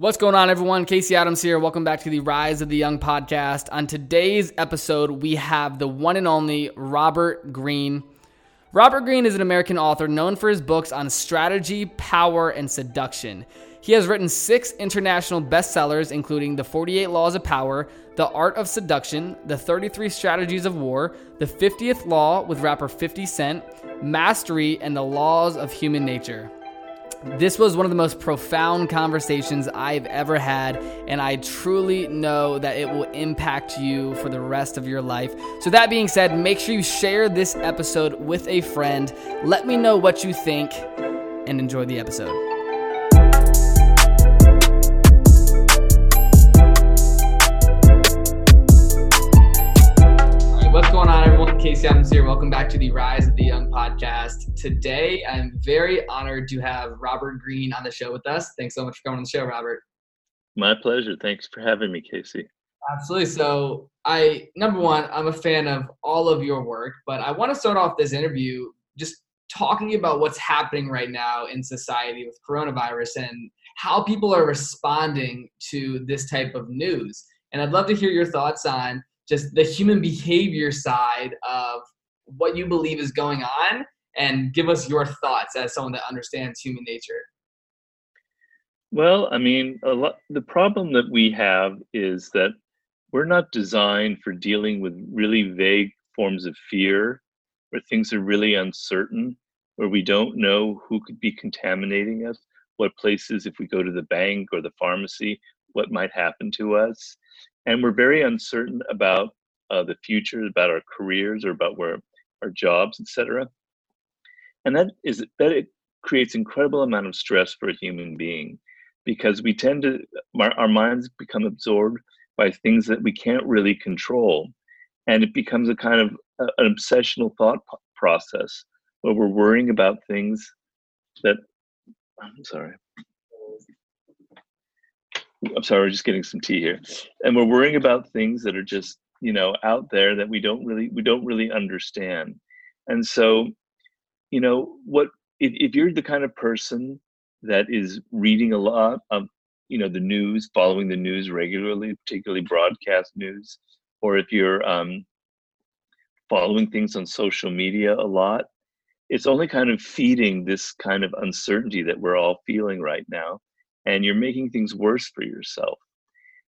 What's going on, everyone? Casey Adams here. Welcome back to the Rise of the Young podcast. On today's episode, we have the one and only Robert Greene. Robert Greene is an American author known for his books on strategy, power, and seduction. He has written six international bestsellers, including The 48 Laws of Power, The Art of Seduction, The 33 Strategies of War, The 50th Law with rapper 50 Cent, Mastery, and The Laws of Human Nature. This was one of the most profound conversations I've ever had, and I truly know that it will impact you for the rest of your life. So, that being said, make sure you share this episode with a friend. Let me know what you think, and enjoy the episode. Casey Adams here. Welcome back to the Rise of the Young podcast. Today, I'm very honored to have Robert Greene on the show with us. Thanks so much for coming on the show, Robert. My pleasure. Thanks for having me, Casey. Absolutely. So, I number one, I'm a fan of all of your work, but I want to start off this interview just talking about what's happening right now in society with coronavirus and how people are responding to this type of news. And I'd love to hear your thoughts on just the human behavior side of what you believe is going on and give us your thoughts as someone that understands human nature. Well, I mean, lot, the problem that we have is that we're not designed for dealing with really vague forms of fear, where things are really uncertain, where we don't know who could be contaminating us, what places, if we go to the bank or the pharmacy, what might happen to us and we're very uncertain about uh, the future, about our careers, or about where our jobs, etc. And that is that it creates incredible amount of stress for a human being because we tend to our, our minds become absorbed by things that we can't really control, and it becomes a kind of uh, an obsessional thought process where we're worrying about things that I'm sorry. I'm sorry, we're just getting some tea here, and we're worrying about things that are just you know out there that we don't really we don't really understand, and so you know what if, if you're the kind of person that is reading a lot of you know the news, following the news regularly, particularly broadcast news, or if you're um, following things on social media a lot, it's only kind of feeding this kind of uncertainty that we're all feeling right now and you're making things worse for yourself.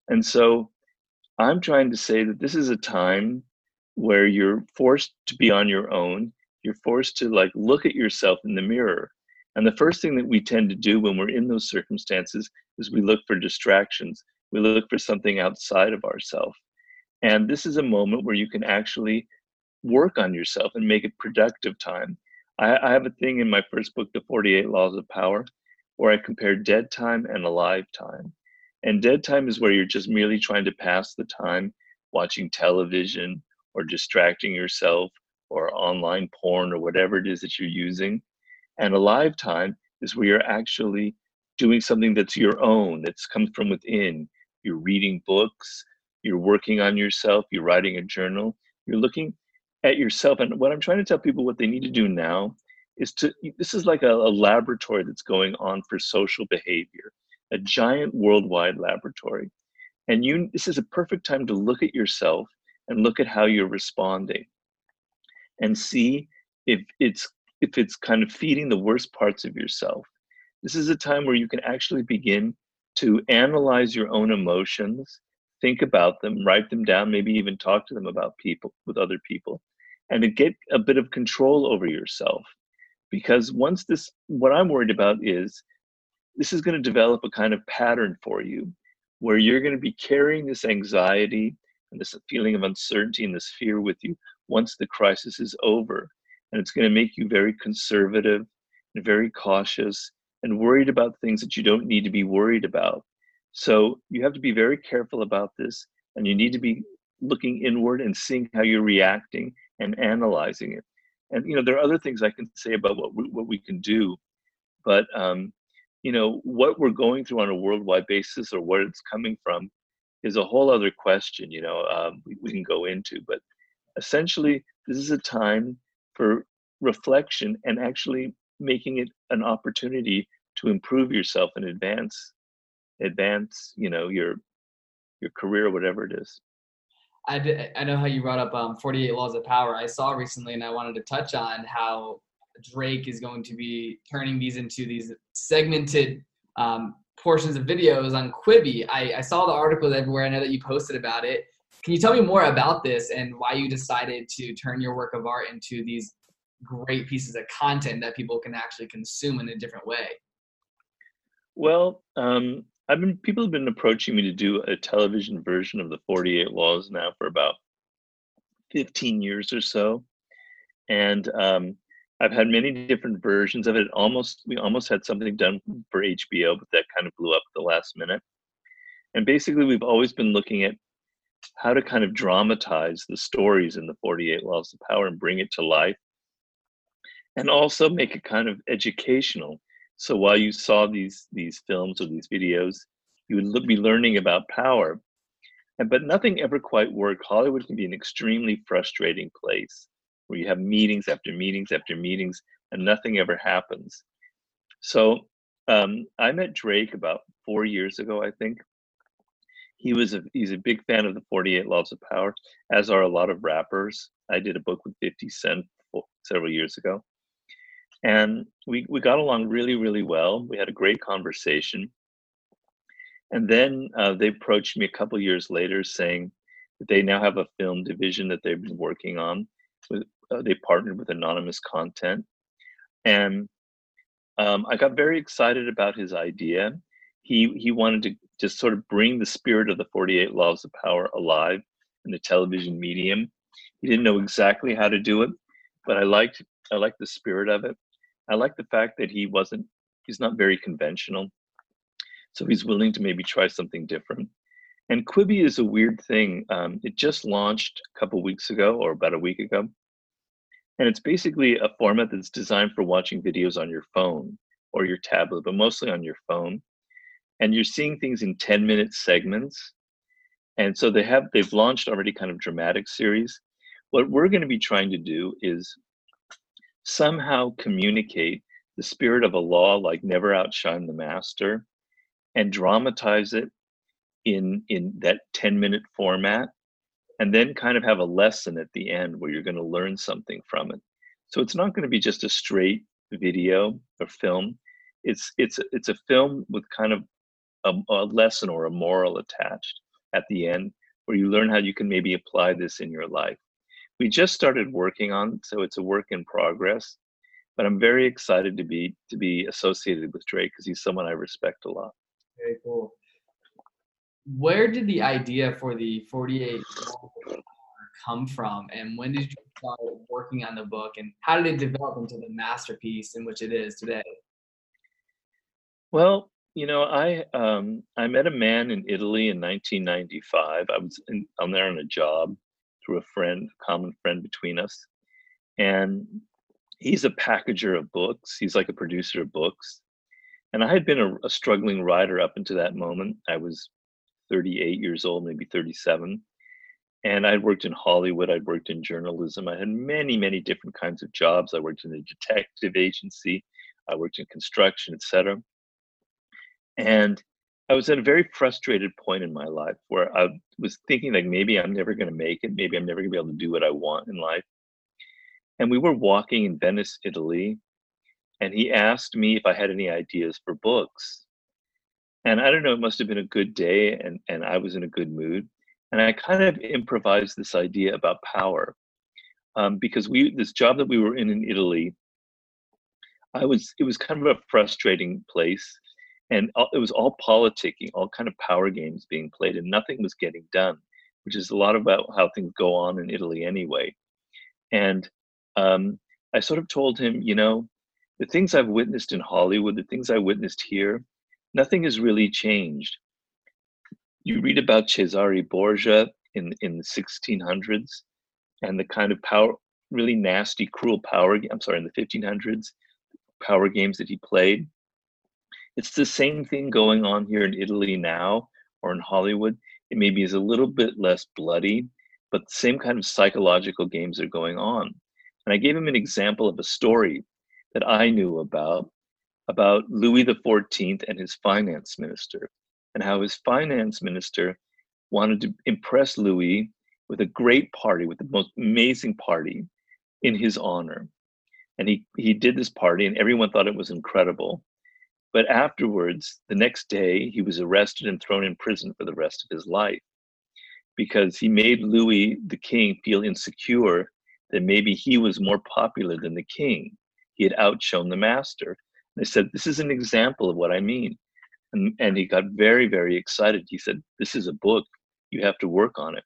And so I'm trying to say that this is a time where you're forced to be on your own. You're forced to like look at yourself in the mirror. And the first thing that we tend to do when we're in those circumstances is we look for distractions. We look for something outside of ourselves. And this is a moment where you can actually work on yourself and make it productive time. I, I have a thing in my first book, The 48 Laws of Power, where I compare dead time and alive time. And dead time is where you're just merely trying to pass the time watching television or distracting yourself or online porn or whatever it is that you're using. And alive time is where you're actually doing something that's your own, that's comes from within. You're reading books, you're working on yourself, you're writing a journal, you're looking at yourself. And what I'm trying to tell people what they need to do now is to this is like a, a laboratory that's going on for social behavior a giant worldwide laboratory. And you this is a perfect time to look at yourself and look at how you're responding and see if it's if it's kind of feeding the worst parts of yourself. This is a time where you can actually begin to analyze your own emotions think about them write them down maybe even talk to them about people with other people and to get a bit of control over yourself because once this what i'm worried about is this is going to develop a kind of pattern for you where you're going to be carrying this anxiety and this feeling of uncertainty and this fear with you once the crisis is over. And it's going to make you very conservative and very cautious and worried about things that you don't need to be worried about. So you have to be very careful about this and you need to be looking inward and seeing how you're reacting and analyzing it and you know there are other things i can say about what we, what we can do but um, you know what we're going through on a worldwide basis or where it's coming from is a whole other question you know um, we, we can go into but essentially this is a time for reflection and actually making it an opportunity to improve yourself and advance advance you know your your career whatever it is I, did, I know how you brought up um, 48 laws of power. I saw recently and i wanted to touch on how drake is going to be turning these into these segmented um, portions of videos on quibi. I, I saw the articles everywhere. I know that you posted about it. Can you tell me more about this and why you decided to turn your work of art into these great pieces of content that people can actually consume in a different way? Well, um, I've been people have been approaching me to do a television version of the 48 Laws now for about 15 years or so, and um, I've had many different versions of it. Almost we almost had something done for HBO, but that kind of blew up at the last minute. And basically, we've always been looking at how to kind of dramatize the stories in the 48 Laws of Power and bring it to life, and also make it kind of educational. So while you saw these these films or these videos, you would be learning about power. And but nothing ever quite worked. Hollywood can be an extremely frustrating place where you have meetings after meetings after meetings, and nothing ever happens. So um, I met Drake about four years ago, I think, he was a he's a big fan of the 48 laws of power as are a lot of rappers i did a book with 50 cent several years ago and we we got along really really well. We had a great conversation. And then uh, they approached me a couple years later saying that they now have a film division that they've been working on with, uh, they partnered with anonymous content. And um, i got very excited about his idea. He he wanted to just sort of bring the spirit of the 48 laws of power alive in the television medium. He didn't know exactly how to do it but i liked i liked the spirit of it i like the fact that he wasn't he's not very conventional so he's willing to maybe try something different. And quibi is a weird thing um, it just launched a couple weeks ago or about a week ago and it's basically a format that's designed for watching videos on your phone or your tablet but mostly on your phone and you're seeing things in 10 minute segments and so they have they've launched already kind of dramatic series. What we're going to be trying to do is somehow communicate the spirit of a law like never outshine the master and dramatize it in in that 10 minute format and then kind of have a lesson at the end where you're going to learn something from it so it's not going to be just a straight video or film it's it's it's a film with kind of a, a lesson or a moral attached at the end where you learn how you can maybe apply this in your life. We just started working on, so it's a work in progress. But I'm very excited to be to be associated with Drake because he's someone I respect a lot. Very cool. Where did the idea for the 48 come from, and when did you start working on the book, and how did it develop into the masterpiece in which it is today? Well, you know, I um, I met a man in Italy in 1995. I was in, I'm there on a job through a friend, a common friend between us, and he's a packager of books. He's like a producer of books, and I had been a, a struggling writer up until that moment. I was 38 years old, maybe 37, and I'd worked in Hollywood. I'd worked in journalism. I had many, many different kinds of jobs. I worked in a detective agency. I worked in construction, etc and I was at a very frustrated point in my life where I was thinking like maybe I'm never going to make it, maybe I'm never going to be able to do what I want in life. And we were walking in Venice, Italy, and he asked me if I had any ideas for books. And I don't know, it must have been a good day and and I was in a good mood. And I kind of improvised this idea about power. Um, because we this job that we were in in Italy, I was it was kind of a frustrating place and it was all politicking, all kind of power games being played, and nothing was getting done, which is a lot about how things go on in Italy anyway. And um, I sort of told him, you know, the things I've witnessed in Hollywood, the things I witnessed here, nothing has really changed. You read about Cesare Borgia in in the 1600s, and the kind of power, really nasty, cruel power. I'm sorry, in the 1500s, power games that he played it's the same thing going on here in Italy now or in Hollywood. It maybe is a little bit less bloody, but the same kind of psychological games are going on. And I gave him an example of a story that I knew about about Louis XIV and his finance minister. and how his finance minister wanted to impress Louis with a great party, with the most amazing party in his honor. And he, he did this party, and everyone thought it was incredible. But afterwards, the next day, he was arrested and thrown in prison for the rest of his life because he made Louis the king feel insecure that maybe he was more popular than the king. He had outshone the master. And I said, This is an example of what I mean. And, and he got very, very excited. He said, This is a book. You have to work on it.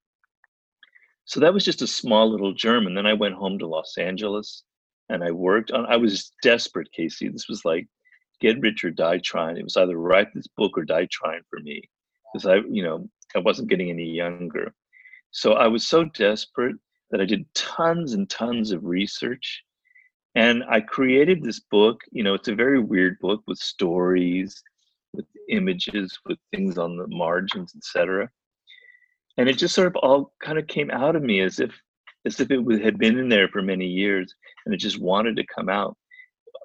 So that was just a small little germ. And then I went home to Los Angeles and I worked on I was desperate, Casey. This was like get rich or die trying. It was either write this book or die trying for me. Because I, you know, I wasn't getting any younger. So I was so desperate that I did tons and tons of research. And I created this book. You know, it's a very weird book with stories, with images, with things on the margins, etc. And it just sort of all kind of came out of me as if as if it had been in there for many years and it just wanted to come out.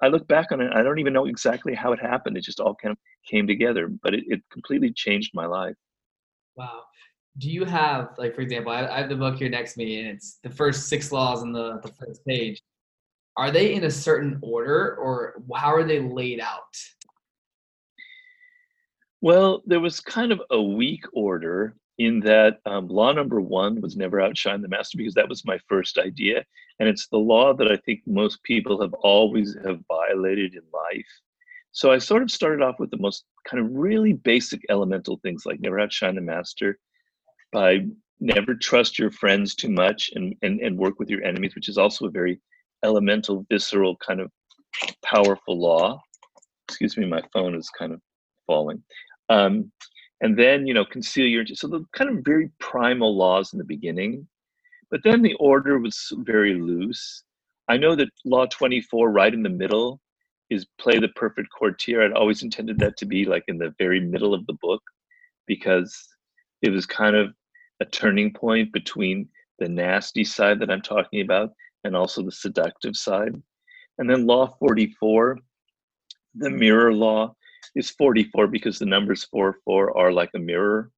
I look back on it, I don't even know exactly how it happened. It just all kind of came together, but it, it completely changed my life. Wow. Do you have, like, for example, I, I have the book here next to me, and it's the first six laws on the, the first page. Are they in a certain order, or how are they laid out? Well, there was kind of a weak order in that um, law number one was never outshine the master because that was my first idea. And it's the law that i think most people have always have violated in life. So i sort of started off with the most kind of really basic elemental things like never outshine the master by never trust your friends too much and, and, and work with your enemies which is also a very elemental visceral kind of powerful law. Excuse me my phone is kind of falling. Um, and then you know conceal your so the kind of very primal laws in the beginning but then the order was very loose. I know that law 24 right in the middle is play the perfect courtier. I'd always intended that to be like in the very middle of the book because it was kind of a turning point between the nasty side that i'm talking about and also the seductive side. And then law 44 the mirror law is 44 because the numbers 4 4 are like a mirror.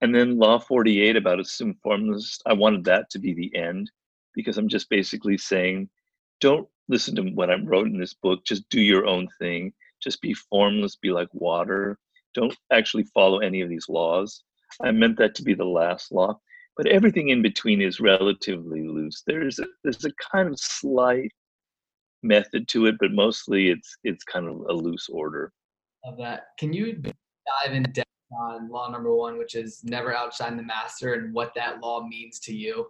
And then law 48 about assumed formless, I wanted that to be the end because I'm just basically saying, don't listen to what I wrote in this book. Just do your own thing. Just be formless, be like water. Don't actually follow any of these laws. I meant that to be the last law, but everything in between is relatively loose. There's a, there's a kind of slight method to it, but mostly it's it's kind of a loose order. Of that, can you dive in depth on law number one, which is never outshine the master, and what that law means to you?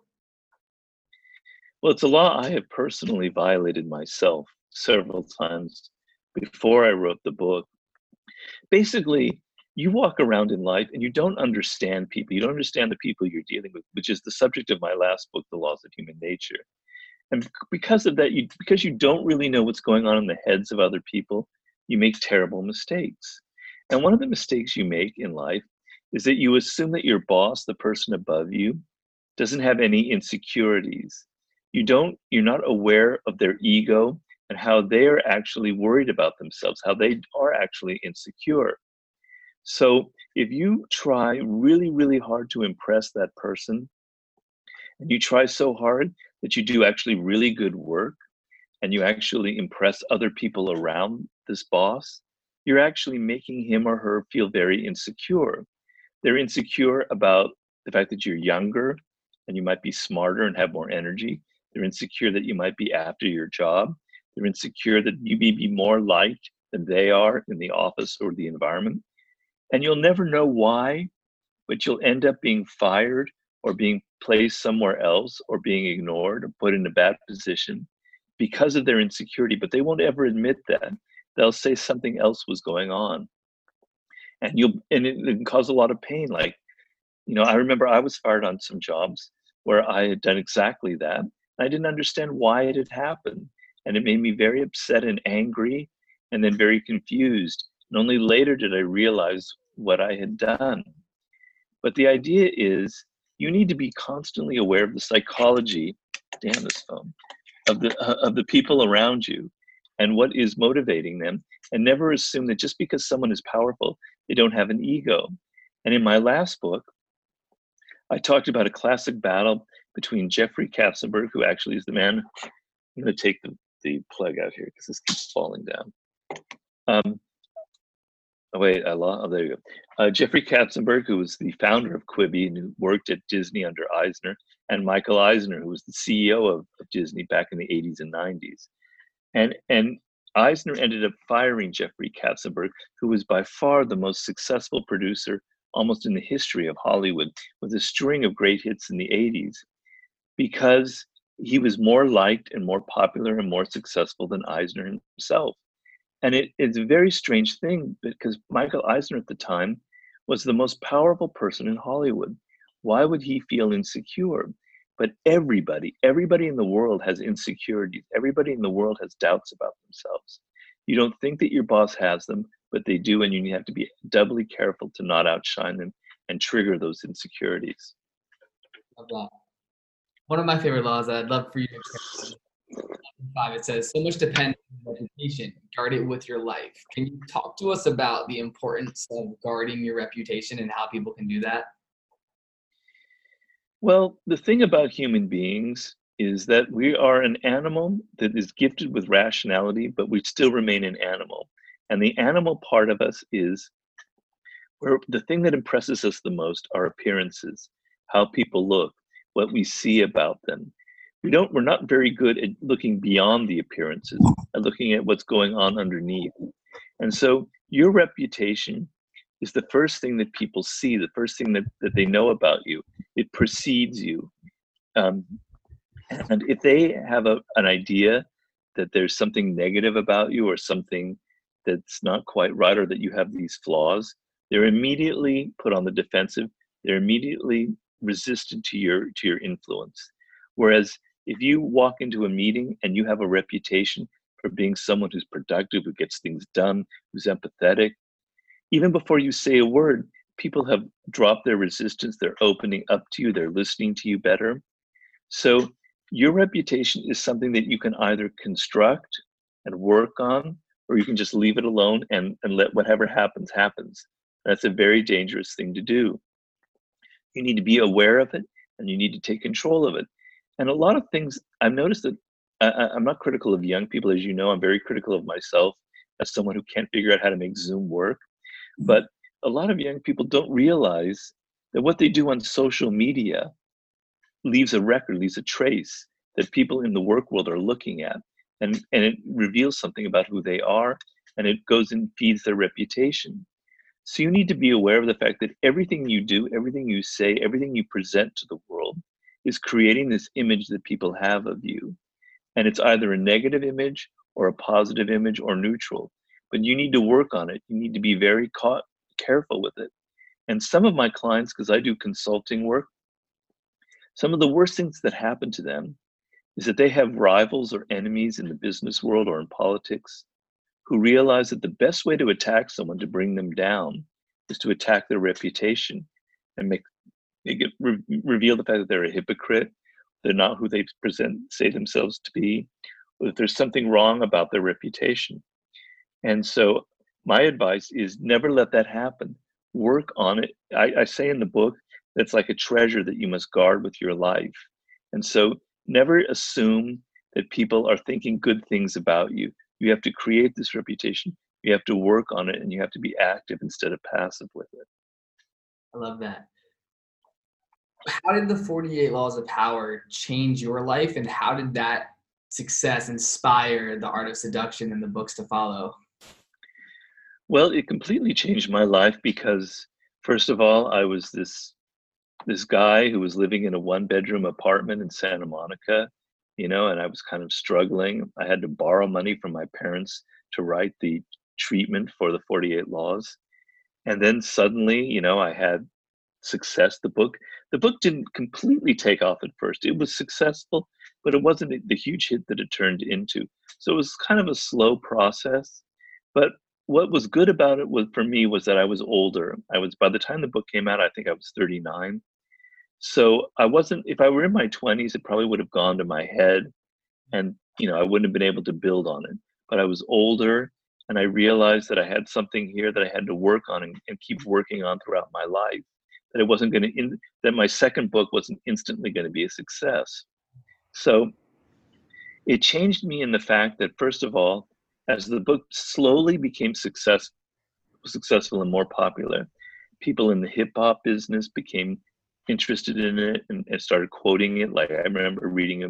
Well, it's a law I have personally violated myself several times before I wrote the book. Basically, you walk around in life and you don't understand people. You don't understand the people you're dealing with, which is the subject of my last book, The Laws of Human Nature and because of that you because you don't really know what's going on in the heads of other people you make terrible mistakes. And one of the mistakes you make in life is that you assume that your boss the person above you doesn't have any insecurities. You don't you're not aware of their ego and how they are actually worried about themselves how they are actually insecure. So if you try really really hard to impress that person and you try so hard that you do actually really good work and you actually impress other people around this boss, you're actually making him or her feel very insecure. They're insecure about the fact that you're younger and you might be smarter and have more energy. They're insecure that you might be after your job. They're insecure that you may be more liked than they are in the office or the environment. And you'll never know why, but you'll end up being fired or being placed somewhere else or being ignored or put in a bad position because of their insecurity, but they won't ever admit that. They'll say something else was going on. And you'll and it, it can cause a lot of pain. Like, you know, I remember I was fired on some jobs where I had done exactly that. and I didn't understand why it had happened. And it made me very upset and angry and then very confused. And only later did I realize what I had done. But the idea is you need to be constantly aware of the psychology damn this phone of the uh, of the people around you and what is motivating them and never assume that just because someone is powerful, they don't have an ego. And in my last book, I talked about a classic battle between Jeffrey Katzenberg, who actually is the man. I'm going to take the, the plug out here because this keeps falling down. Um, oh, wait, I lost. Oh, there you go. Uh, Jeffrey Katzenberg, who was the founder of Quibi and who worked at Disney under Eisner, and Michael Eisner, who was the CEO of, of Disney back in the 80s and 90s. And, and Eisner ended up firing Jeffrey Katzenberg, who was by far the most successful producer almost in the history of Hollywood, with a string of great hits in the 80s, because he was more liked and more popular and more successful than Eisner himself. And it, it's a very strange thing because Michael Eisner at the time was the most powerful person in Hollywood. Why would he feel insecure? But everybody, everybody in the world has insecurities. Everybody in the world has doubts about themselves. You don't think that your boss has them, but they do, and you have to be doubly careful to not outshine them and trigger those insecurities. Love that. One of my favorite laws I'd love for you to five it says so much depends on reputation. Guard it with your life. Can you talk to us about the importance of guarding your reputation and how people can do that? Well the thing about human beings is that we are an animal that is gifted with rationality but we still remain an animal. And the animal part of us is where the thing that impresses us the most are appearances how people look what we see about them we don't we're not very good at looking beyond the appearances and looking at what's going on underneath. And so your reputation is the first thing that people see the first thing that, that they know about you. It precedes you. Um, and if they have a, an idea that there's something negative about you or something that's not quite right or that you have these flaws they're immediately put on the defensive. They're immediately resistant to your to your influence. Whereas if you walk into a meeting and you have a reputation for being someone who's productive, who gets things done, who's empathetic, even before you say a word, people have dropped their resistance. They're opening up to you, they're listening to you better. So, your reputation is something that you can either construct and work on, or you can just leave it alone and, and let whatever happens, happens. That's a very dangerous thing to do. You need to be aware of it and you need to take control of it and a lot of things I've noticed that I, I'm not critical of young people, as you know. I'm very critical of myself as someone who can't figure out how to make Zoom work. Mm-hmm. But a lot of young people don't realize that what they do on social media leaves a record, leaves a trace that people in the work world are looking at. And, and it reveals something about who they are and it goes and feeds their reputation. So you need to be aware of the fact that everything you do, everything you say, everything you present to the world is creating this image that people have of you. And it's either a negative image or a positive image or neutral. But you need to work on it. You need to be very caught, careful with it. And some of my clients, because I do consulting work, some of the worst things that happen to them is that they have rivals or enemies in the business world or in politics who realize that the best way to attack someone to bring them down is to attack their reputation and make they get re- reveal the fact that they're a hypocrite, they're not who they present say themselves to be, that there's something wrong about their reputation. And so my advice is never let that happen. Work on it. I, I say in the book that's like a treasure that you must guard with your life. And so never assume that people are thinking good things about you. You have to create this reputation. You have to work on it and you have to be active instead of passive with it. I love that how did the 48 laws of power change your life and how did that success inspire the art of seduction and the books to follow? Well it completely changed my life because first of all i was this this guy who was living in a one bedroom apartment in santa monica you know and i was kind of struggling. I had to borrow money from my parents to write the treatment for the 48 laws. And then suddenly you know i had success the book the book didn't completely take off at first. It was successful but it wasn't the huge hit that it turned into. So it was kind of a slow process. But what was good about it was for me was that i was older. I was by the time the book came out i think i was 39 so i wasn't if i were in my 20s it probably would have gone to my head and you know i wouldn't have been able to build on it. But i was older and I realized that I had something here that I had to work on and, and keep working on throughout my life. That it wasn't going to, in, that my second book wasn't instantly going to be a success. So it changed me in the fact that, first of all, as the book slowly became success, successful and more popular, people in the hip hop business became interested in it and, and, started quoting it. Like I remember reading a,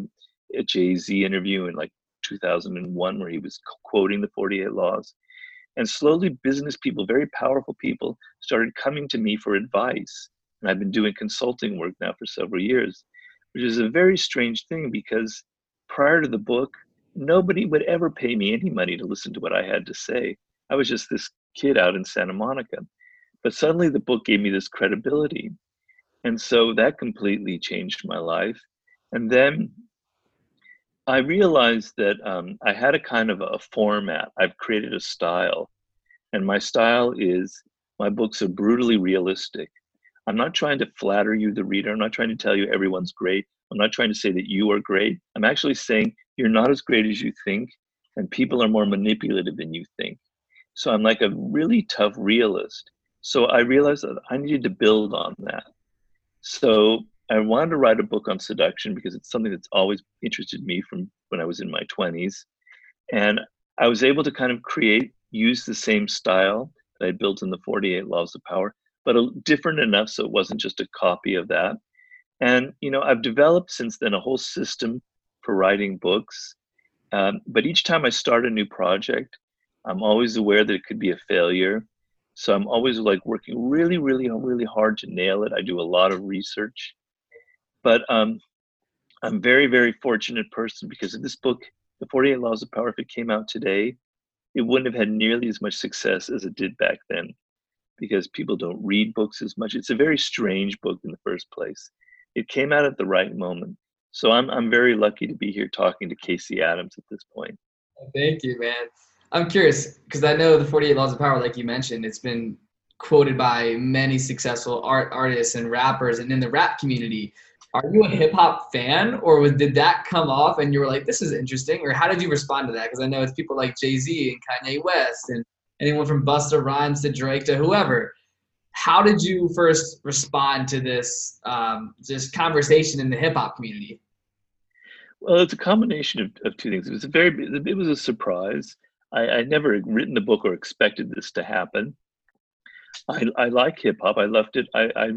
a Jay Z interview in like 2001 where he was quoting the 48 laws. And slowly, business people, very powerful people, started coming to me for advice. And I've been doing consulting work now for several years, which is a very strange thing because prior to the book, nobody would ever pay me any money to listen to what I had to say. I was just this kid out in Santa Monica. But suddenly the book gave me this credibility. And so that completely changed my life. And then I realized that um, I had a kind of a format. I've created a style, and my style is my books are brutally realistic. I'm not trying to flatter you, the reader. I'm not trying to tell you everyone's great. I'm not trying to say that you are great. I'm actually saying you're not as great as you think, and people are more manipulative than you think. So I'm like a really tough realist. So I realized that I needed to build on that. So I wanted to write a book on seduction because it's something that's always interested me from when I was in my 20s. And I was able to kind of create, use the same style that I built in the 48 Laws of Power, but a, different enough so it wasn't just a copy of that. And, you know, I've developed since then a whole system for writing books. Um, but each time I start a new project, I'm always aware that it could be a failure. So I'm always like working really, really, really hard to nail it. I do a lot of research. But um, I'm very, very fortunate person because of this book, The 48 Laws of Power, if it came out today, it wouldn't have had nearly as much success as it did back then because people don't read books as much. It's a very strange book in the first place. It came out at the right moment. So I'm I'm very lucky to be here talking to Casey Adams at this point. Oh, thank you, man. I'm curious because I know the 48 Laws of Power, like you mentioned, it's been quoted by many successful art artists and rappers and in the rap community are you a hip hop fan, or was, did that come off and you were like, "This is interesting," or how did you respond to that? Because I know it's people like Jay Z and Kanye West and anyone from Busta Rhymes to Drake to whoever. How did you first respond to this um, just conversation in the hip hop community? Well, it's a combination of, of two things. It was a very it was a surprise. I, I never written the book or expected this to happen. I, I like hip hop. I loved it. I, I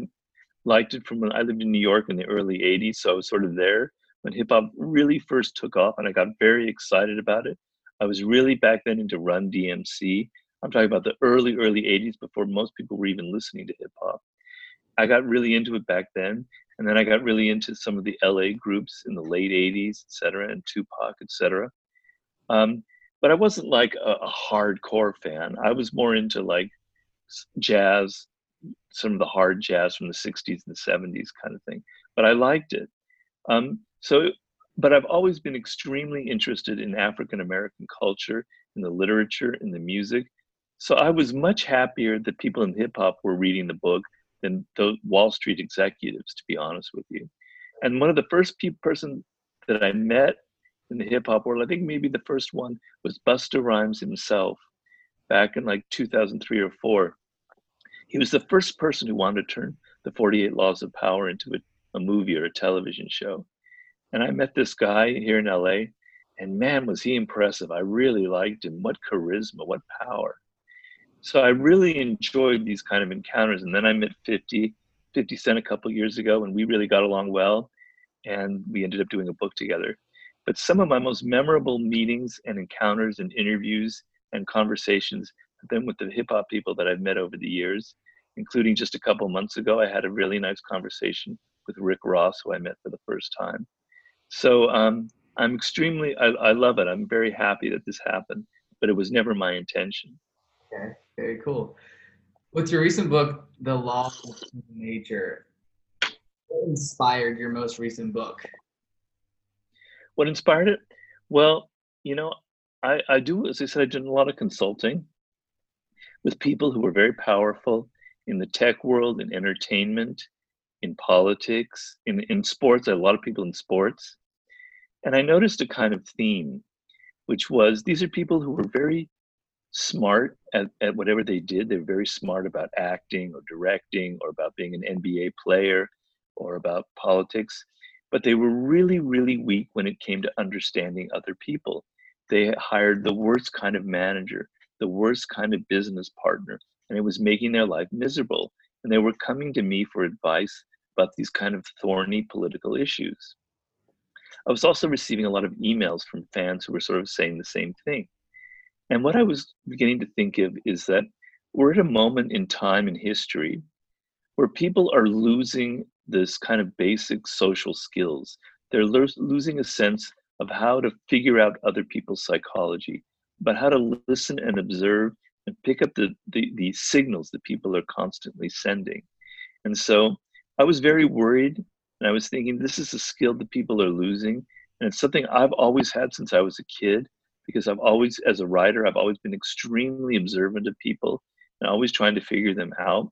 liked it from when I lived in New York in the early 80s. So I was sort of there when hip hop really first took off and I got very excited about it. I was really back then into Run DMC. I'm talking about the early, early 80s before most people were even listening to hip hop. I got really into it back then. And then I got really into some of the LA groups in the late 80s, et cetera, and Tupac, et cetera. Um, but I wasn't like a, a hardcore fan. I was more into like jazz, some of the hard jazz from the 60s and the 70s kind of thing. But I liked it. Um, so, but I've always been extremely interested in African American culture, in the literature, in the music. So I was much happier that people in hip hop were reading the book than the Wall Street executives, to be honest with you. And one of the first pe- person that I met in the hip hop world, I think maybe the first one was Busta Rhymes himself back in like 2003 or four. He was the first person who wanted to turn the 48 Laws of Power into a, a movie or a television show. And I met this guy here in LA, and man, was he impressive. I really liked him. What charisma, what power. So I really enjoyed these kind of encounters. And then I met 50, 50 Cent a couple years ago, and we really got along well. And we ended up doing a book together. But some of my most memorable meetings and encounters and interviews and conversations have been with the hip hop people that I've met over the years, including just a couple months ago. I had a really nice conversation with Rick Ross, who I met for the first time. So um, I'm extremely, I, I love it. I'm very happy that this happened, but it was never my intention. Okay, very cool. What's your recent book, The Law of Nature, what inspired your most recent book? What inspired it? Well, you know, I, I do, as I said, I did a lot of consulting with people who were very powerful in the tech world, in entertainment, in politics, in, in sports. A lot of people in sports. And I noticed a kind of theme, which was these are people who were very smart at, at whatever they did. They were very smart about acting or directing or about being an NBA player or about politics. But they were really, really weak when it came to understanding other people. They hired the worst kind of manager, the worst kind of business partner, and it was making their life miserable. And they were coming to me for advice about these kind of thorny political issues. I was also receiving a lot of emails from fans who were sort of saying the same thing. And what I was beginning to think of is that we're at a moment in time in history where people are losing this kind of basic social skills. They're lo- losing a sense of how to figure out other people's psychology, but how to listen and observe and pick up the, the, the signals that people are constantly sending. And so I was very worried and I was thinking this is a skill that people are losing. And it's something I've always had since I was a kid because I've always, as a writer, I've always been extremely observant of people and always trying to figure them out.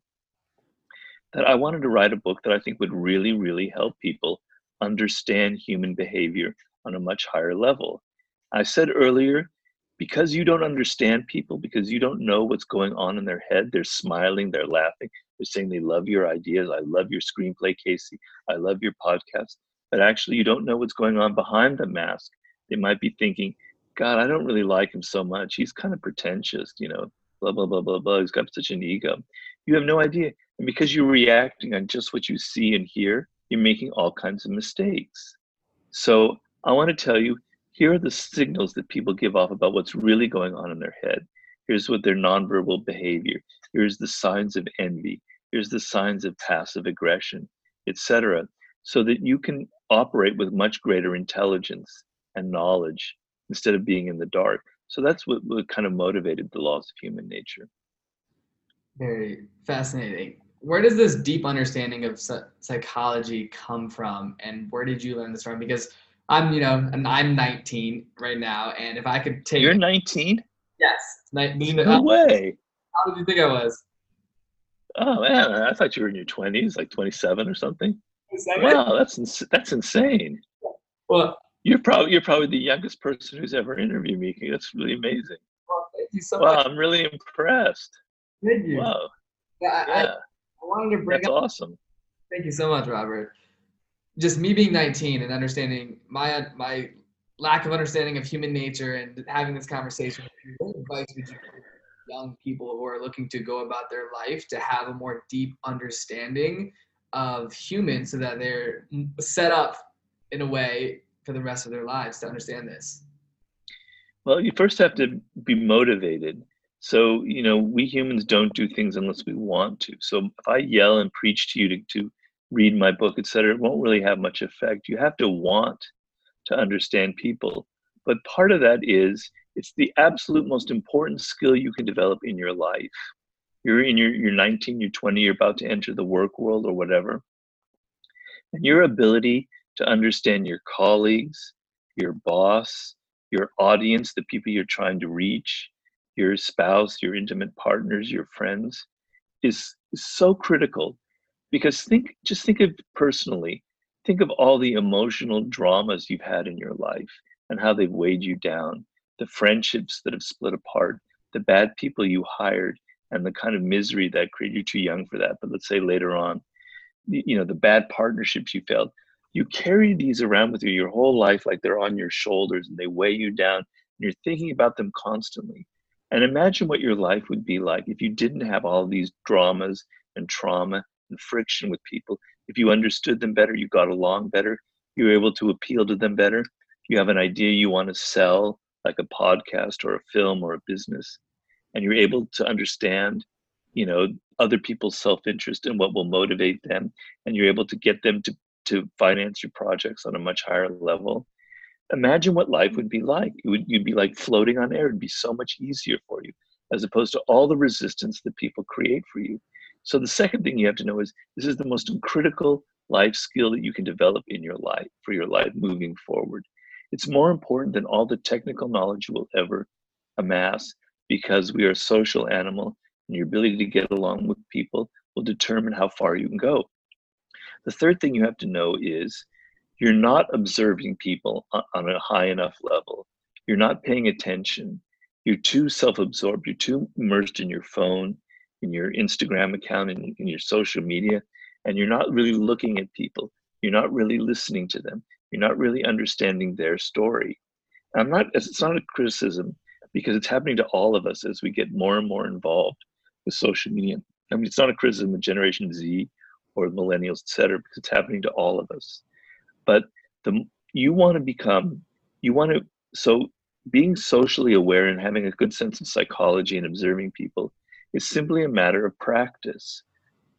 That I wanted to write a book that I think would really, really help people understand human behavior on a much higher level. I said earlier, because you don't understand people, because you don't know what's going on in their head, they're smiling, they're laughing, they're saying they love your ideas. I love your screenplay, Casey. I love your podcast. But actually, you don't know what's going on behind the mask. They might be thinking, God, I don't really like him so much. He's kind of pretentious, you know, blah, blah, blah, blah, blah. He's got such an ego. You have no idea. And because you're reacting on just what you see and hear, you're making all kinds of mistakes. So I want to tell you here are the signals that people give off about what's really going on in their head. Here's what their nonverbal behavior. Here's the signs of envy. Here's the signs of passive aggression, etc. So that you can operate with much greater intelligence and knowledge instead of being in the dark. So that's what, what kind of motivated the laws of human nature. Very fascinating. Where does this deep understanding of psychology come from, and where did you learn this from? Because I'm, you know, and I'm 19 right now, and if I could take, you're 19. Yes, 19. No uh, way. How did you think I was? Oh man, I thought you were in your 20s, like 27 or something. Wow, that's ins- that's insane. Well, you're probably you're probably the youngest person who's ever interviewed me. That's really amazing. Well, thank you so wow, much. I'm really impressed. Thank you. Wow. Yeah, I, yeah. I, I wanted to bring That's up, awesome. Thank you so much, Robert. Just me being 19 and understanding my my lack of understanding of human nature and having this conversation. What advice would you give young people who are looking to go about their life to have a more deep understanding of humans so that they're set up in a way for the rest of their lives to understand this? Well, you first have to be motivated. So, you know, we humans don't do things unless we want to. So if I yell and preach to you to, to read my book, etc., it won't really have much effect. You have to want to understand people. But part of that is it's the absolute most important skill you can develop in your life. You're in your you're 19, you're 20, you're about to enter the work world or whatever. And your ability to understand your colleagues, your boss, your audience, the people you're trying to reach, your spouse, your intimate partners, your friends, is, is so critical. Because think, just think of personally, think of all the emotional dramas you've had in your life and how they've weighed you down, the friendships that have split apart, the bad people you hired, and the kind of misery that created you too young for that. But let's say later on, you know, the bad partnerships you failed you carry these around with you your whole life like they're on your shoulders and they weigh you down and you're thinking about them constantly. And imagine what your life would be like if you didn't have all these dramas and trauma and friction with people. If you understood them better you got along better you were able to appeal to them better you have an idea you want to sell like a podcast or a film or a business and you're able to understand you know other people's self-interest and what will motivate them and you're able to get them to to finance your projects on a much higher level. Imagine what life would be like. It would you'd be like floating on air. It'd be so much easier for you as opposed to all the resistance that people create for you. So the second thing you have to know is this is the most critical life skill that you can develop in your life for your life moving forward. It's more important than all the technical knowledge you will ever amass because we are a social animal and your ability to get along with people will determine how far you can go the third thing you have to know is you're not observing people on a high enough level. You're not paying attention. you're too self-absorbed. You're too immersed in your phone in your instagram account and in your social media and you're not really looking at people. You're not really listening to them. You're not really understanding their story. I'm not it's not a criticism because it's happening to all of us as we get more and more involved with social media. I mean it's not a criticism of generation z or millennials et cetera because it's happening to all of us but the you want to become you want to so being socially aware and having a good sense of psychology and observing people is simply a matter of practice.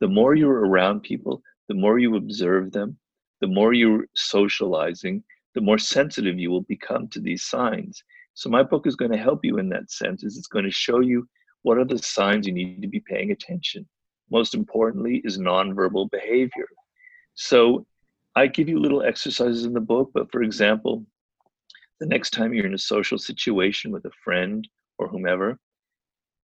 The more you're around people, the more you observe them, the more you're socializing, the more sensitive you will become to these signs. So my book is going to help you in that sense. Is it's going to show you what are the signs you need to be paying attention. Most importantly is nonverbal behavior. So I give you little exercises in the book, but for example, the next time you're in a social situation with a friend or whomever,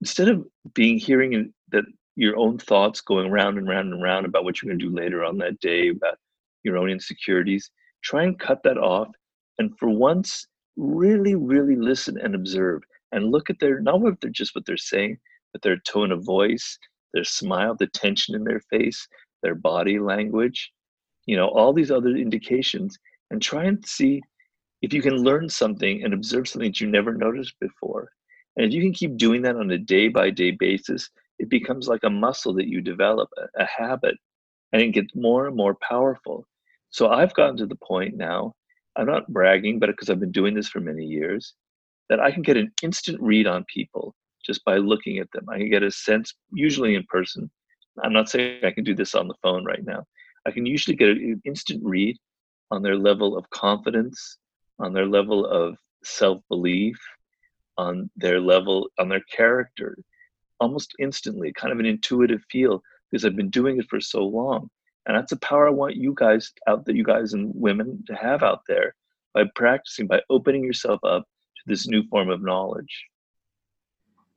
instead of being hearing that your own thoughts going round and round and round about what you're going to do later on that day, about your own insecurities, try and cut that off. And for once, really, really listen and observe and look at their, not what they're just what they're saying, but their tone of voice, their smile, the tension in their face, their body language, you know, all these other indications, and try and see if you can learn something and observe something that you never noticed before. And if you can keep doing that on a day by day basis, it becomes like a muscle that you develop, a, a habit, and it gets more and more powerful. So I've gotten to the point now, I'm not bragging, but because I've been doing this for many years, that I can get an instant read on people just by looking at them. I can get a sense, usually in person. I'm not saying I can do this on the phone right now. I can usually get an instant read on their level of confidence, on their level of self belief, on their level, on their character, almost instantly, kind of an intuitive feel because I've been doing it for so long. And that's a power I want you guys out there, you guys and women to have out there by practicing, by opening yourself up to this new form of knowledge.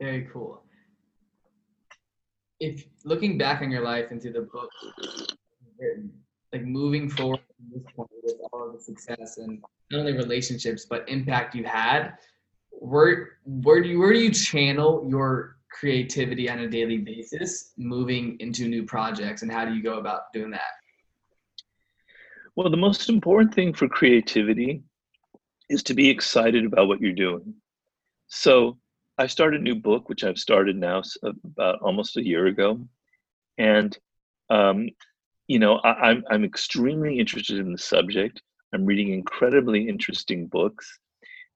Very cool. If looking back on your life into the book like moving forward from this point with all of the success and not only relationships but impact you had where where do you where do you channel your creativity on a daily basis moving into new projects and how do you go about doing that well the most important thing for creativity is to be excited about what you're doing so i started a new book which i've started now about almost a year ago and um, you know, I, I'm I'm extremely interested in the subject. I'm reading incredibly interesting books,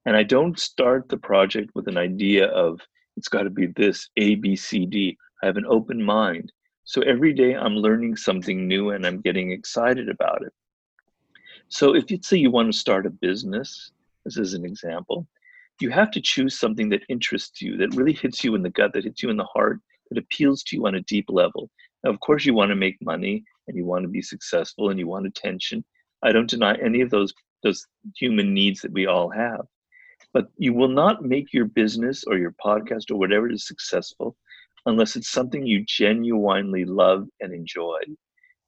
and I don't start the project with an idea of it's got to be this A B C D. I have an open mind, so every day I'm learning something new and I'm getting excited about it. So if you say you want to start a business, this is an example, you have to choose something that interests you, that really hits you in the gut, that hits you in the heart, that appeals to you on a deep level. Now, of course, you want to make money and you want to be successful and you want attention. I don't deny any of those those human needs that we all have. But you will not make your business or your podcast or whatever is successful unless it's something you genuinely love and enjoy.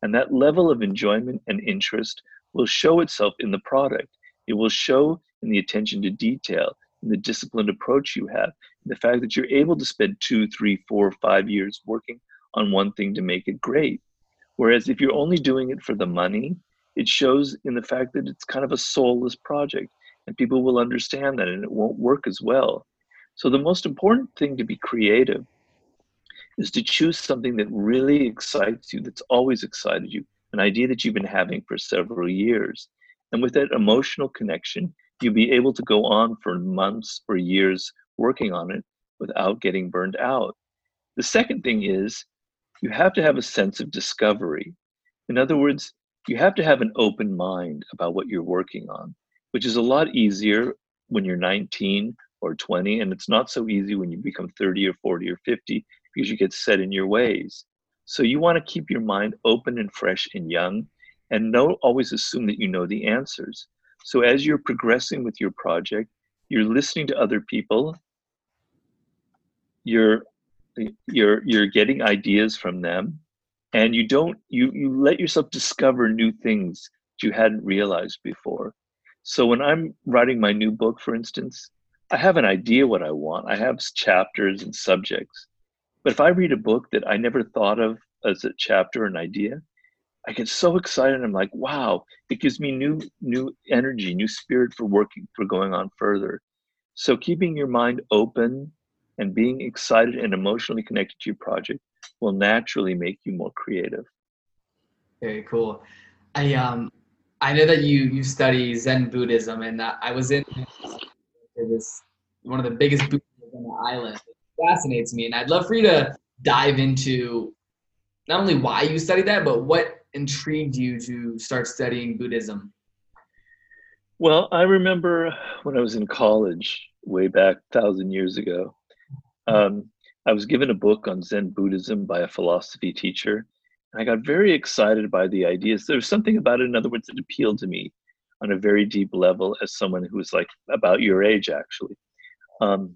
And that level of enjoyment and interest will show itself in the product. It will show in the attention to detail, the disciplined approach you have, the fact that you're able to spend two, three, four, five years working on one thing to make it great. Whereas if you're only doing it for the money, it shows in the fact that it's kind of a soulless project and people will understand that and it won't work as well. So the most important thing to be creative is to choose something that really excites you, that's always excited you, an idea that you've been having for several years. And with that emotional connection, you'll be able to go on for months or years working on it without getting burned out. The second thing is you have to have a sense of discovery. In other words, you have to have an open mind about what you're working on, which is a lot easier when you're 19 or 20, and it's not so easy when you become 30 or 40 or 50 because you get set in your ways. So you want to keep your mind open and fresh and young and don't always assume that you know the answers. So as you're progressing with your project, you're listening to other people, you're you're you're getting ideas from them and you don't you you let yourself discover new things that you hadn't realized before so when i'm writing my new book for instance I have an idea what I want. I have chapters and subjects. But if I read a book that I never thought of as a chapter or an idea, I get so excited. I'm like, wow, it gives me new new energy, new spirit for working for going on further. So keeping your mind open and being excited and emotionally connected to your project will naturally make you more creative. Very cool. I um I know that you you study Zen Buddhism, and I was in this one of the biggest Buddhism on the island. It fascinates me, and I'd love for you to dive into not only why you studied that, but what intrigued you to start studying Buddhism. Well, I remember when I was in college, way back thousand years ago. Um, I was given a book on Zen Buddhism by a philosophy teacher, and I got very excited by the ideas. There was something about it, in other words, that appealed to me on a very deep level as someone who was like about your age, actually. Um,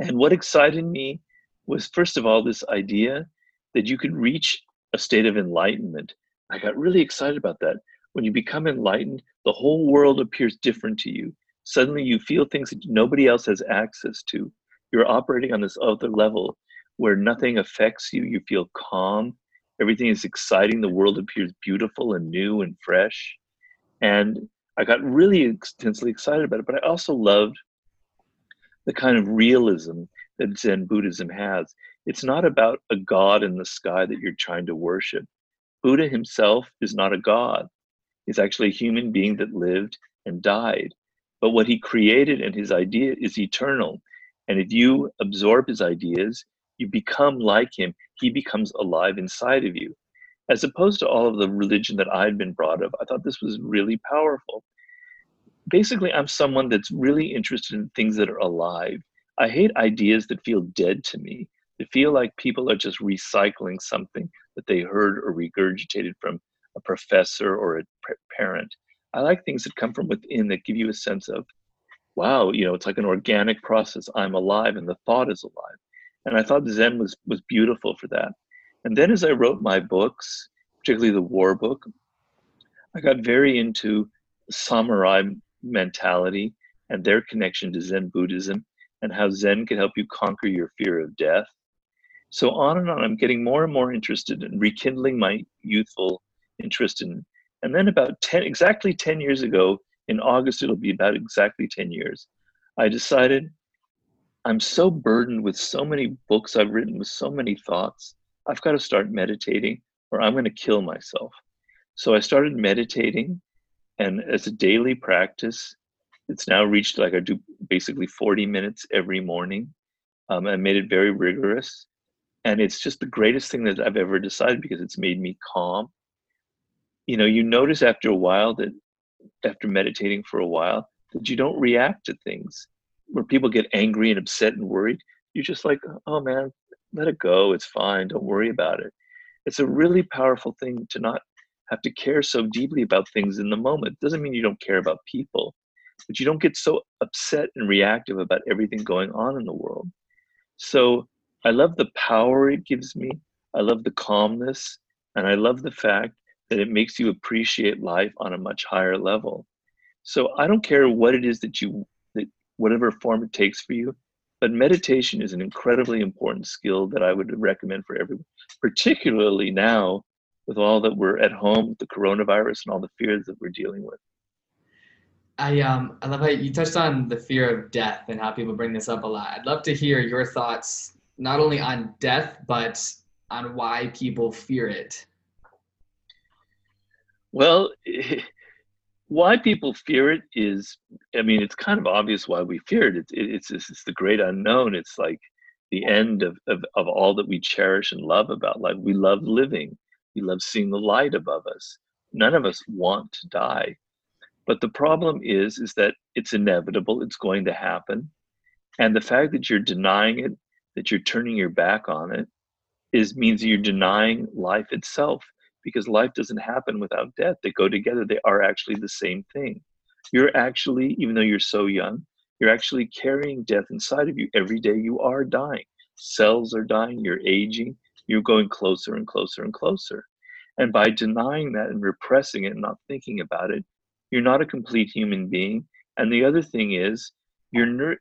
and what excited me was, first of all, this idea that you could reach a state of enlightenment. I got really excited about that. When you become enlightened, the whole world appears different to you. Suddenly, you feel things that nobody else has access to. You're operating on this other level where nothing affects you. You feel calm. Everything is exciting. The world appears beautiful and new and fresh. And I got really intensely excited about it. But I also loved the kind of realism that Zen Buddhism has. It's not about a god in the sky that you're trying to worship. Buddha himself is not a god. He's actually a human being that lived and died. But what he created and his idea is eternal. And if you absorb his ideas, you become like him. He becomes alive inside of you. As opposed to all of the religion that I'd been brought up, I thought this was really powerful. Basically, I'm someone that's really interested in things that are alive. I hate ideas that feel dead to me, that feel like people are just recycling something that they heard or regurgitated from a professor or a parent. I like things that come from within that give you a sense of, wow, you know, it's like an organic process. I'm alive and the thought is alive. And I thought Zen was was beautiful for that. And then as I wrote my books, particularly the war book, I got very into samurai mentality and their connection to Zen Buddhism and how Zen can help you conquer your fear of death. So on and on, I'm getting more and more interested in rekindling my youthful interest in. And then about 10, exactly 10 years ago, in August, it'll be about exactly 10 years, I decided I'm so burdened with so many books I've written, with so many thoughts, I've got to start meditating or I'm going to kill myself. So I started meditating, and as a daily practice, it's now reached like I do basically 40 minutes every morning. Um, I made it very rigorous. And it's just the greatest thing that I've ever decided because it's made me calm. You know, you notice after a while that after meditating for a while that you don't react to things where people get angry and upset and worried. You're just like, oh man, let it go. It's fine. Don't worry about it. It's a really powerful thing to not have to care so deeply about things in the moment. It doesn't mean you don't care about people, but you don't get so upset and reactive about everything going on in the world. So I love the power it gives me. I love the calmness. And I love the fact that it makes you appreciate life on a much higher level. So I don't care what it is that you, that whatever form it takes for you, but meditation is an incredibly important skill that I would recommend for everyone, particularly now with all that we're at home the coronavirus and all the fears that we're dealing with. I um I love how you touched on the fear of death and how people bring this up a lot. I'd love to hear your thoughts not only on death but on why people fear it. Well, why people fear it is, I mean, it's kind of obvious why we fear it. It's, it's, it's, the great unknown. It's like the end of, of, of all that we cherish and love about life. We love living, we love seeing the light above us. None of us want to die. But the problem is, is that it's inevitable, it's going to happen. And the fact that you're denying it, that you're turning your back on it, is means you're denying life itself because life doesn't happen without death. They go together, they are actually the same thing. You're actually, even though you're so young, you're actually carrying death inside of you. Every day you are dying. Cells are dying, you're aging, you're going closer and closer and closer. And by denying that and repressing it and not thinking about it, you're not a complete human being. And the other thing is, your ner-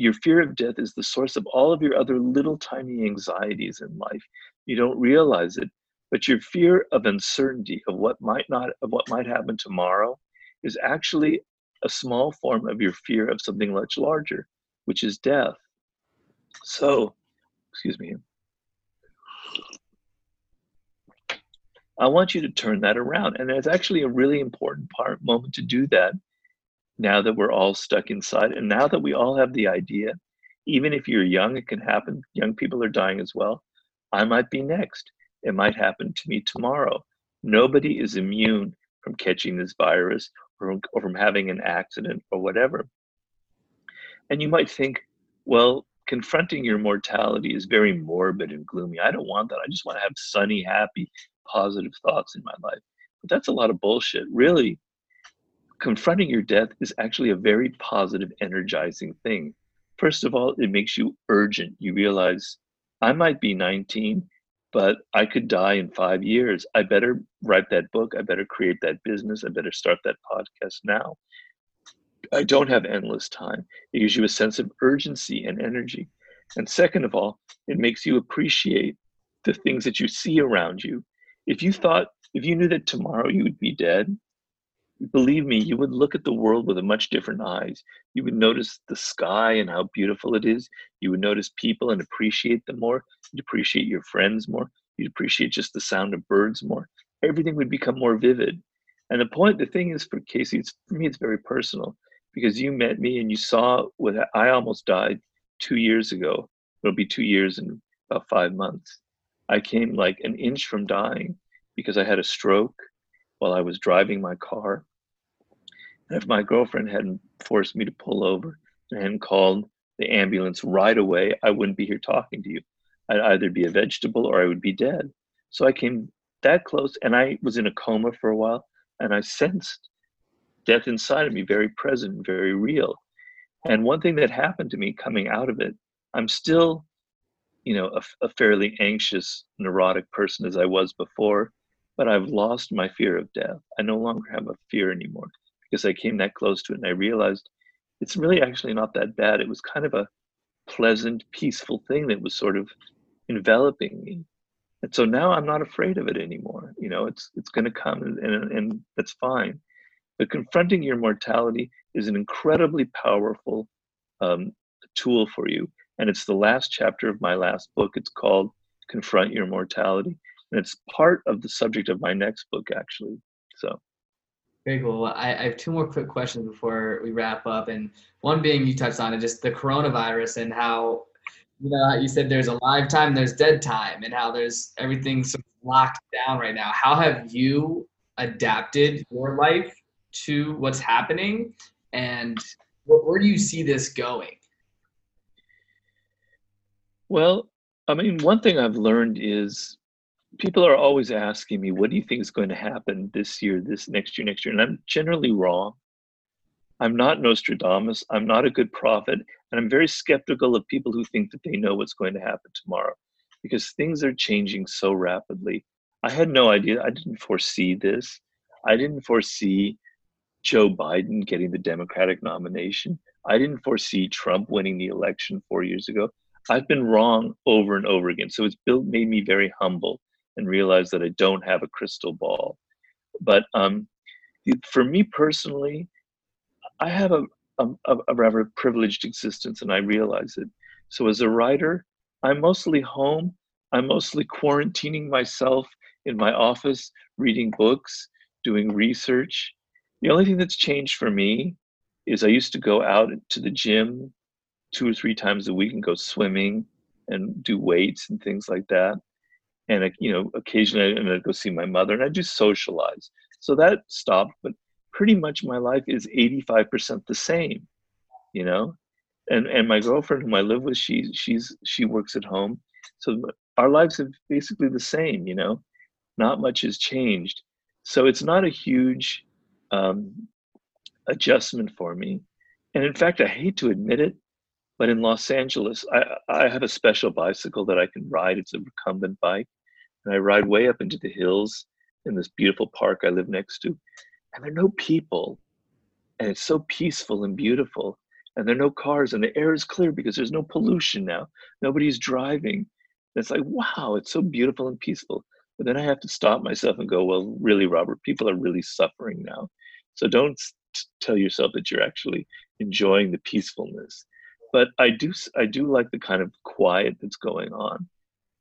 your fear of death is the source of all of your other little tiny anxieties in life. You don't realize it, but your fear of uncertainty of what might not of what might happen tomorrow is actually a small form of your fear of something much larger, which is death. So, excuse me. I want you to turn that around. And it's actually a really important part moment to do that now that we're all stuck inside. And now that we all have the idea, even if you're young, it can happen. Young people are dying as well. I might be next. It might happen to me tomorrow. Nobody is immune from catching this virus or, or from having an accident or whatever. And you might think, well, confronting your mortality is very morbid and gloomy. I don't want that. I just want to have sunny, happy, positive thoughts in my life. But that's a lot of bullshit. Really, confronting your death is actually a very positive, energizing thing. First of all, it makes you urgent. You realize I might be 19, but I could die in five years. I better write that book. I better create that business. I better start that podcast now. I don't have endless time. It gives you a sense of urgency and energy. And second of all, it makes you appreciate the things that you see around you. If you thought, if you knew that tomorrow you would be dead, believe me, you would look at the world with a much different eyes. You would notice the sky and how beautiful it is. You would notice people and appreciate them more. You'd appreciate your friends more. You'd appreciate just the sound of birds more. Everything would become more vivid. And the point, the thing is for Casey, it's, for me, it's very personal because you met me and you saw what I almost died two years ago. It'll be two years in about five months. I came like an inch from dying because I had a stroke while I was driving my car. If my girlfriend hadn't forced me to pull over and called the ambulance right away, I wouldn't be here talking to you. I'd either be a vegetable or I would be dead. So I came that close and I was in a coma for a while and I sensed death inside of me very present, very real. And one thing that happened to me coming out of it, I'm still, you know, a, a fairly anxious, neurotic person as I was before, but I've lost my fear of death. I no longer have a fear anymore because I came that close to it and I realized it's really actually not that bad. It was kind of a pleasant, peaceful thing that was sort of enveloping me. And so now I'm not afraid of it anymore. You know, it's it's going to come and, and, that's fine. But confronting your mortality is an incredibly powerful um, tool for you. And it's the last chapter of my last book. It's called Confront Your Mortality. And it's part of the subject of my next book, actually. So. Very cool. I, I have two more quick questions before we wrap up. And one being you touched on it, just the coronavirus and how, you know, you said there's a live time, there's dead time, and how there's everything sort of locked down right now. How have you adapted your life to what's happening? And where, where do you see this going? Well, I mean, one thing I've learned is people are always asking me, what do you think is going to happen this year, this next year, next year? And I'm generally wrong. I'm not Nostradamus. I'm not a good prophet. And I'm very skeptical of people who think that they know what's going to happen tomorrow because things are changing so rapidly. I had no idea. I didn't foresee this. I didn't foresee Joe Biden getting the Democratic nomination. I didn't foresee Trump winning the election four years ago. I've been wrong over and over again. So it's built made me very humble and realize that I don't have a crystal ball. But um, for me personally, I have a, a, a rather privileged existence and I realize it. So as a writer, I'm mostly home. I'm mostly quarantining myself in my office, reading books, doing research. The only thing that's changed for me is I used to go out to the gym two or three times a week and go swimming and do weights and things like that and you know occasionally and I'd go see my mother and I just socialize. So that stopped, but pretty much my life is 85% the same, you know. And and my girlfriend whom I live with, she she's she works at home, so our lives are basically the same, you know. Not much has changed, so it's not a huge um, adjustment for me. And in fact, I hate to admit it, but in Los Angeles, I, I have a special bicycle that I can ride. It's a recumbent bike and I ride way up into the hills in this beautiful park I live next to, and there are no people, and it's so peaceful and beautiful. and there are no cars and the air is clear because there's no pollution now. Nobody's driving. And it's like, wow, it's so beautiful and peaceful. But then I have to stop myself and go, well, really, Robert, people are really suffering now. So don't tell yourself that you're actually enjoying the peacefulness. But I do, I do like the kind of quiet that's going on.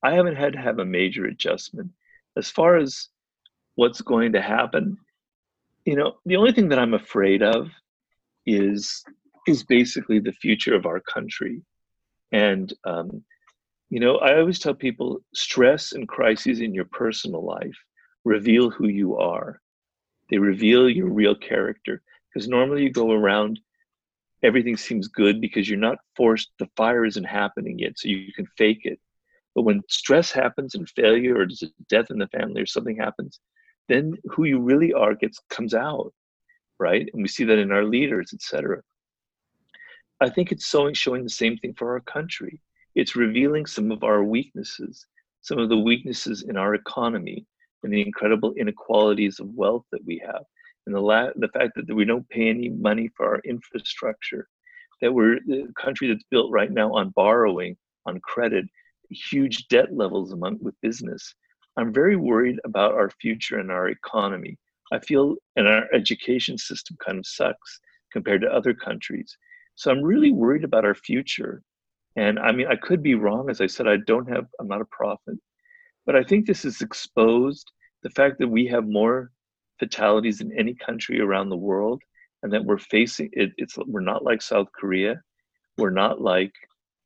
I haven't had to have a major adjustment. As far as what's going to happen, you know, the only thing that I'm afraid of is is basically the future of our country. And um, you know, I always tell people stress and crises in your personal life reveal who you are. They reveal your real character. Because normally you go around, everything seems good because you're not forced, the fire isn't happening yet, so you can fake it. But when stress happens and failure or there's a death in the family or something happens, then who you really are gets comes out, right? And we see that in our leaders, etc. I think it's showing the same thing for our country. It's revealing some of our weaknesses, some of the weaknesses in our economy, and the incredible inequalities of wealth that we have, and the la- the fact that we don't pay any money for our infrastructure, that we're the country that's built right now on borrowing, on credit, huge debt levels among with business. I'm very worried about our future and our economy. I feel and our education system kind of sucks compared to other countries. So I'm really worried about our future. And I mean, I could be wrong. As I said, I don't have, I'm not a prophet. But I think this is exposed the fact that we have more fatalities in any country around the world and that we're facing it. It's, we're not like South Korea. We're not like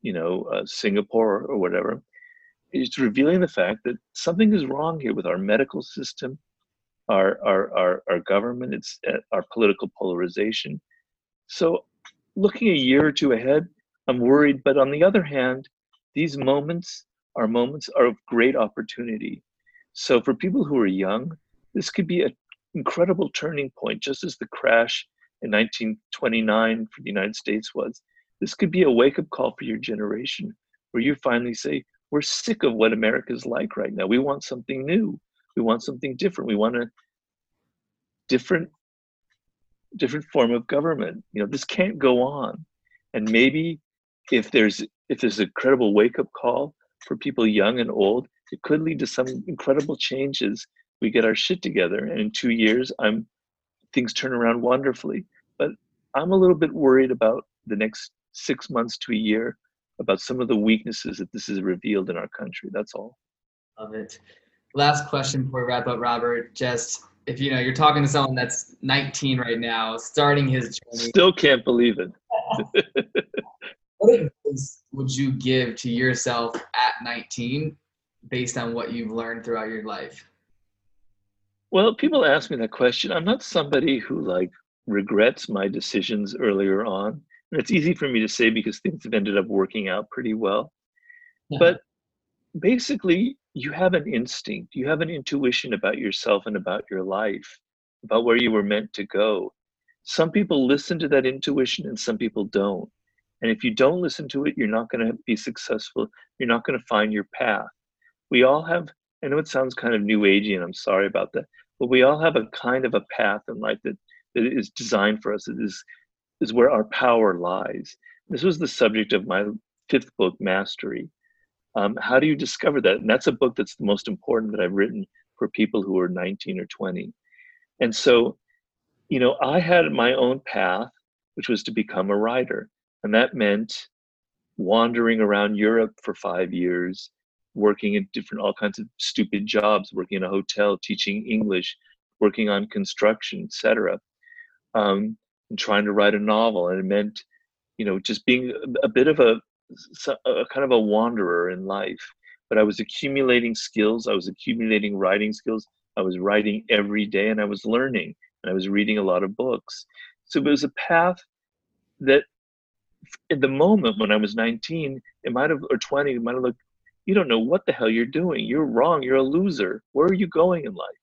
you know, uh, Singapore or whatever, it's revealing the fact that something is wrong here with our medical system, our our our, our government, it's uh, our political polarization. So, looking a year or two ahead, I'm worried. But on the other hand, these moments are moments are of great opportunity. So for people who are young, this could be an incredible turning point, just as the crash in 1929 for the United States was this could be a wake up call for your generation where you finally say, We're sick of what America's like right now. We want something new. We want something different. We want a different different form of government. You know, this can't go on. And maybe if there's if there's a credible wake up call for people young and old, it could lead to some incredible changes. We get our shit together, and in two years, I'm things turn around wonderfully. But I'm a little bit worried about the next six months to a year about some of the weaknesses that this has revealed in our country. That's all. Love it. Last question before we wrap up, Robert. Just if you know you're talking to someone that's 19 right now, starting his journey. Still can't believe it. what advice would you give to yourself at 19 based on what you've learned throughout your life? Well, people ask me that question. I'm not somebody who like regrets my decisions earlier on. It's easy for me to say because things have ended up working out pretty well. Yeah. But basically, you have an instinct, you have an intuition about yourself and about your life, about where you were meant to go. Some people listen to that intuition and some people don't. And if you don't listen to it, you're not going to be successful. You're not going to find your path. We all have, I know it sounds kind of new agey, and I'm sorry about that, but we all have a kind of a path in life that, that is designed for us. It is is where our power lies. This was the subject of my fifth book, Mastery. Um, how do you discover that? And that's a book that's the most important that I've written for people who are 19 or 20. And so, you know, I had my own path, which was to become a writer. And that meant wandering around Europe for five years, working in different, all kinds of stupid jobs, working in a hotel, teaching English, working on construction, etc. Um, and trying to write a novel and it meant you know just being a, bit of a, a kind of a wanderer in life. But i was accumulating skills i was accumulating writing skills i was writing every day and i was learning and i was reading a lot of books. So it was a path that in the moment when i was 19 it might have or 20 it might have looked you don't know what the hell you're doing. You're wrong. You're a loser. Where are you going in life?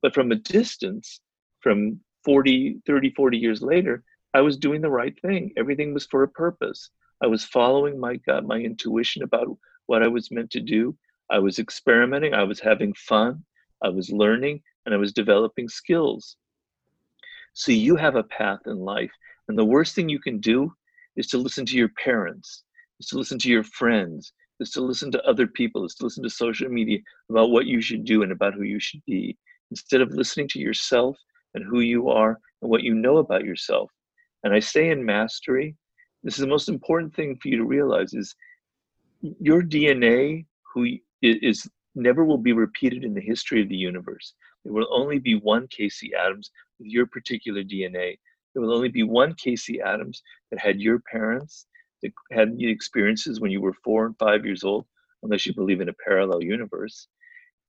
But from a distance from 40, 30, 40 years later, I was doing the right thing. Everything was for a purpose. I was following my gut, my intuition about what I was meant to do. I was experimenting, I was having fun, I was learning, and I was developing skills. So you have a path in life. And the worst thing you can do is to listen to your parents, is to listen to your friends, is to listen to other people, is to listen to social media about what you should do and about who you should be, instead of listening to yourself and who you are and what you know about yourself. And I say in mastery, this is the most important thing for you to realize is your DNA, who is never will be repeated in the history of the universe. There will only be one Casey Adams with your particular DNA. There will only be one Casey Adams that had your parents, that had the experiences when you were four and five years old, unless you believe in a parallel universe.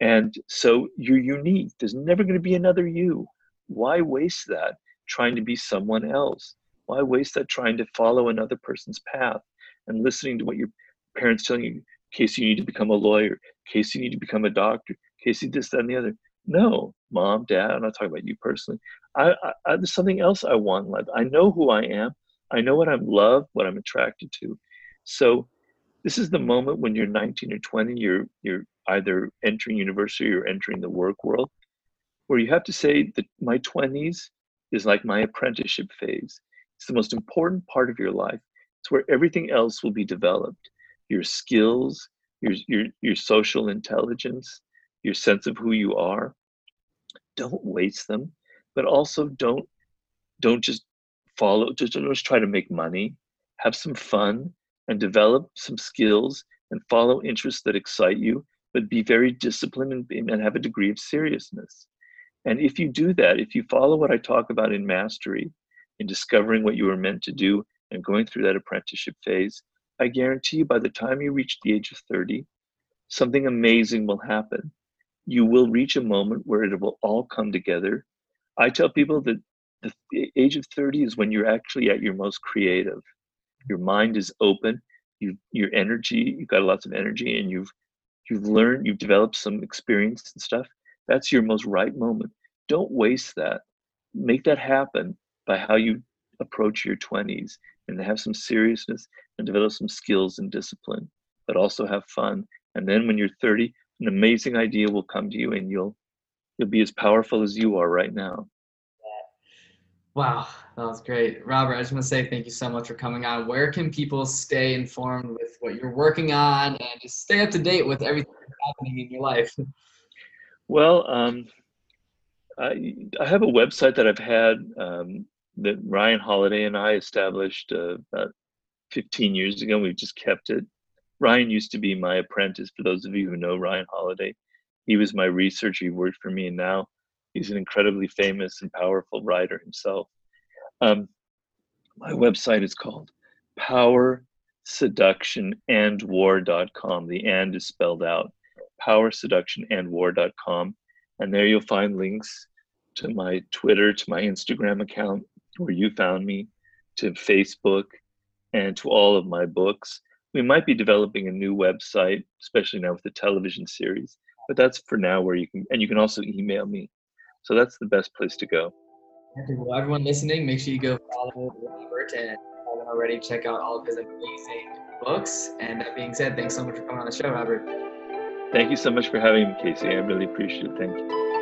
And so you're unique. There's never going to be another you. Why waste that trying to be someone else? Why waste that trying to follow another person's path and listening to what your parents telling you, Casey, you need to become a lawyer. Casey, you need to become a doctor. Casey, this, that, and the other. No, mom, dad, I'm not talking about you personally. I, I, I, there's something else I want in life. I know who I am. I know what I'm loved, what I'm attracted to. So this is the moment when you're 19 or 20, you're you're either entering university or entering the work world, where you have to say that my 20s is like my apprenticeship phase. It's the most important part of your life. It's where everything else will be developed. Your skills, your your your social intelligence, your sense of who you are. Don't waste them, but also don't don't just follow. Just don't just try to make money. Have some fun and develop some skills and follow interests that excite you, but be very disciplined and, and have a degree of seriousness. And if you do that, if you follow what I talk about in mastery, in discovering what you were meant to do and going through that apprenticeship phase, I guarantee you by the time you reach the age of 30, something amazing will happen. You will reach a moment where it will all come together. I tell people that the age of 30 is when you're actually at your most creative. Your mind is open, you your energy, you've got lots of energy and you've you've learned, you've developed some experience and stuff. That's your most right moment. Don't waste that. Make that happen by how you approach your 20s and have some seriousness and develop some skills and discipline, but also have fun. And then when you're 30, an amazing idea will come to you and you'll you'll be as powerful as you are right now. Wow, that was great. Robert, I just want to say thank you so much for coming on. Where can people stay informed with what you're working on and just stay up to date with everything happening in your life? Well, um, I, I have a website that I've had um, that Ryan Holiday and I established uh, about 15 years ago. We've just kept it. Ryan used to be my apprentice. For those of you who know Ryan Holiday, he was my researcher. He worked for me, and now he's an incredibly famous and powerful writer himself. Um, my website is called Power Seduction and War.com. The and is spelled out. Power Seduction and War.com. And there you'll find links to my Twitter, to my Instagram account, where you found me, to Facebook, and to all of my books. We might be developing a new website, especially now with the television series, but that's for now where you can, and you can also email me. So that's the best place to go. Well, everyone listening, make sure you go follow Robert and already, check out all of his amazing books. And that being said, thanks so much for coming on the show, Robert. Thank you so much for having me, Casey. I really appreciate it. Thank you.